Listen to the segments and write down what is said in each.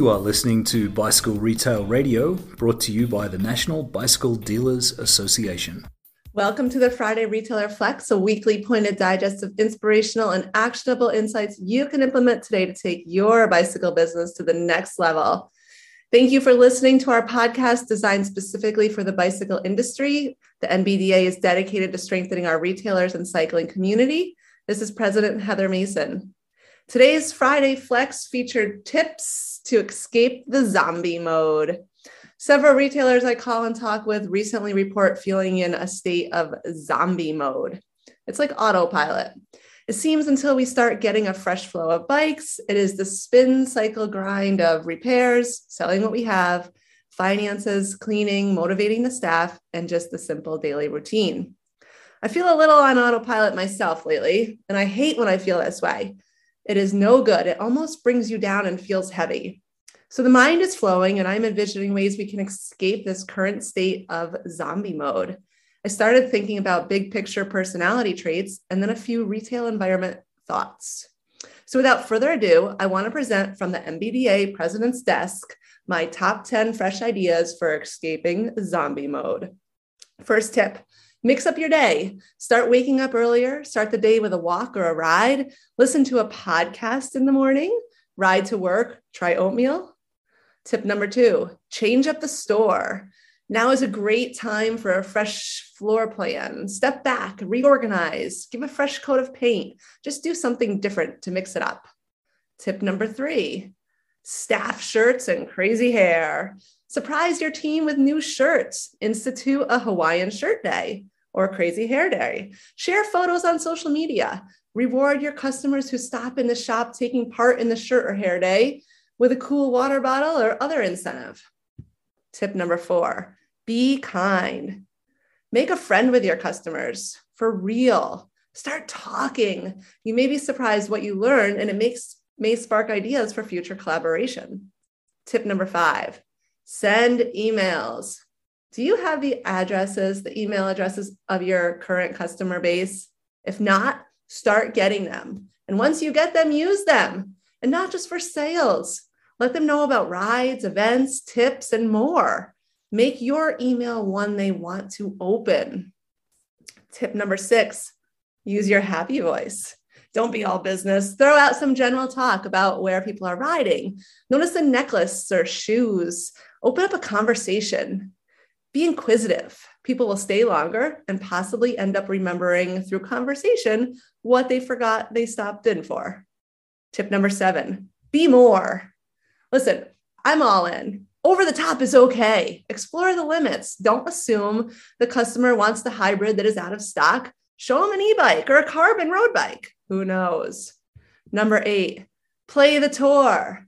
You are listening to Bicycle Retail Radio, brought to you by the National Bicycle Dealers Association. Welcome to the Friday Retailer Flex, a weekly pointed digest of inspirational and actionable insights you can implement today to take your bicycle business to the next level. Thank you for listening to our podcast designed specifically for the bicycle industry. The NBDA is dedicated to strengthening our retailers and cycling community. This is President Heather Mason. Today's Friday Flex featured tips to escape the zombie mode. Several retailers I call and talk with recently report feeling in a state of zombie mode. It's like autopilot. It seems until we start getting a fresh flow of bikes, it is the spin cycle grind of repairs, selling what we have, finances, cleaning, motivating the staff, and just the simple daily routine. I feel a little on autopilot myself lately, and I hate when I feel this way. It is no good. It almost brings you down and feels heavy. So the mind is flowing, and I'm envisioning ways we can escape this current state of zombie mode. I started thinking about big picture personality traits and then a few retail environment thoughts. So without further ado, I want to present from the NBDA President's Desk my top 10 fresh ideas for escaping zombie mode. First tip Mix up your day. Start waking up earlier. Start the day with a walk or a ride. Listen to a podcast in the morning. Ride to work. Try oatmeal. Tip number two change up the store. Now is a great time for a fresh floor plan. Step back, reorganize, give a fresh coat of paint. Just do something different to mix it up. Tip number three staff shirts and crazy hair. Surprise your team with new shirts. Institute a Hawaiian shirt day or crazy hair day. Share photos on social media. Reward your customers who stop in the shop taking part in the shirt or hair day with a cool water bottle or other incentive. Tip number four be kind. Make a friend with your customers for real. Start talking. You may be surprised what you learn, and it makes may spark ideas for future collaboration. Tip number five send emails. Do you have the addresses, the email addresses of your current customer base? If not, start getting them. And once you get them, use them. And not just for sales. Let them know about rides, events, tips, and more. Make your email one they want to open. Tip number six use your happy voice. Don't be all business. Throw out some general talk about where people are riding. Notice the necklace or shoes. Open up a conversation. Be inquisitive. People will stay longer and possibly end up remembering through conversation what they forgot they stopped in for. Tip number seven be more. Listen, I'm all in. Over the top is okay. Explore the limits. Don't assume the customer wants the hybrid that is out of stock. Show them an e bike or a carbon road bike. Who knows? Number eight, play the tour.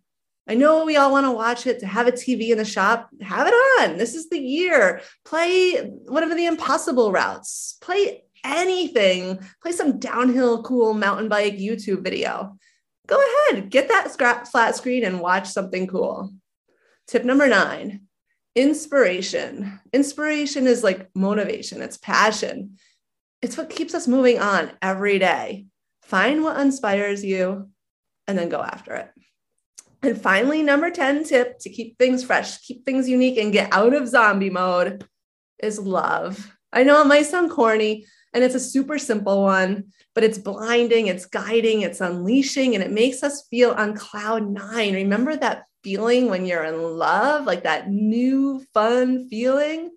I know we all want to watch it to have a TV in the shop. Have it on. This is the year. Play of the impossible routes. Play anything. Play some downhill cool mountain bike YouTube video. Go ahead, get that flat screen and watch something cool. Tip number nine inspiration. Inspiration is like motivation, it's passion. It's what keeps us moving on every day. Find what inspires you and then go after it. And finally, number 10 tip to keep things fresh, keep things unique, and get out of zombie mode is love. I know it might sound corny, and it's a super simple one, but it's blinding, it's guiding, it's unleashing, and it makes us feel on cloud nine. Remember that feeling when you're in love, like that new fun feeling?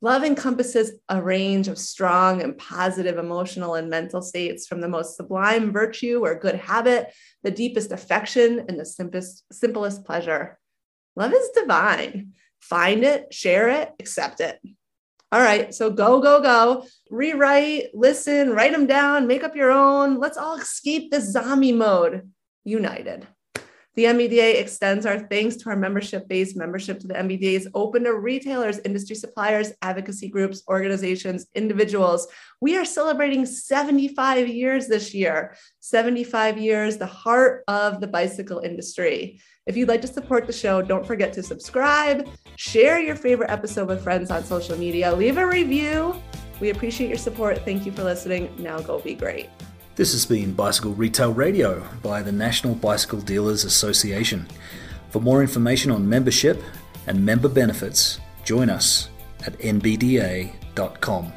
Love encompasses a range of strong and positive emotional and mental states from the most sublime virtue or good habit, the deepest affection, and the simplest, simplest pleasure. Love is divine. Find it, share it, accept it. All right, so go, go, go. Rewrite, listen, write them down, make up your own. Let's all escape this zombie mode united. The NBDA extends our thanks to our membership base. Membership to the NBDA is open to retailers, industry suppliers, advocacy groups, organizations, individuals. We are celebrating 75 years this year. 75 years, the heart of the bicycle industry. If you'd like to support the show, don't forget to subscribe, share your favorite episode with friends on social media, leave a review. We appreciate your support. Thank you for listening. Now go be great. This has been Bicycle Retail Radio by the National Bicycle Dealers Association. For more information on membership and member benefits, join us at nbda.com.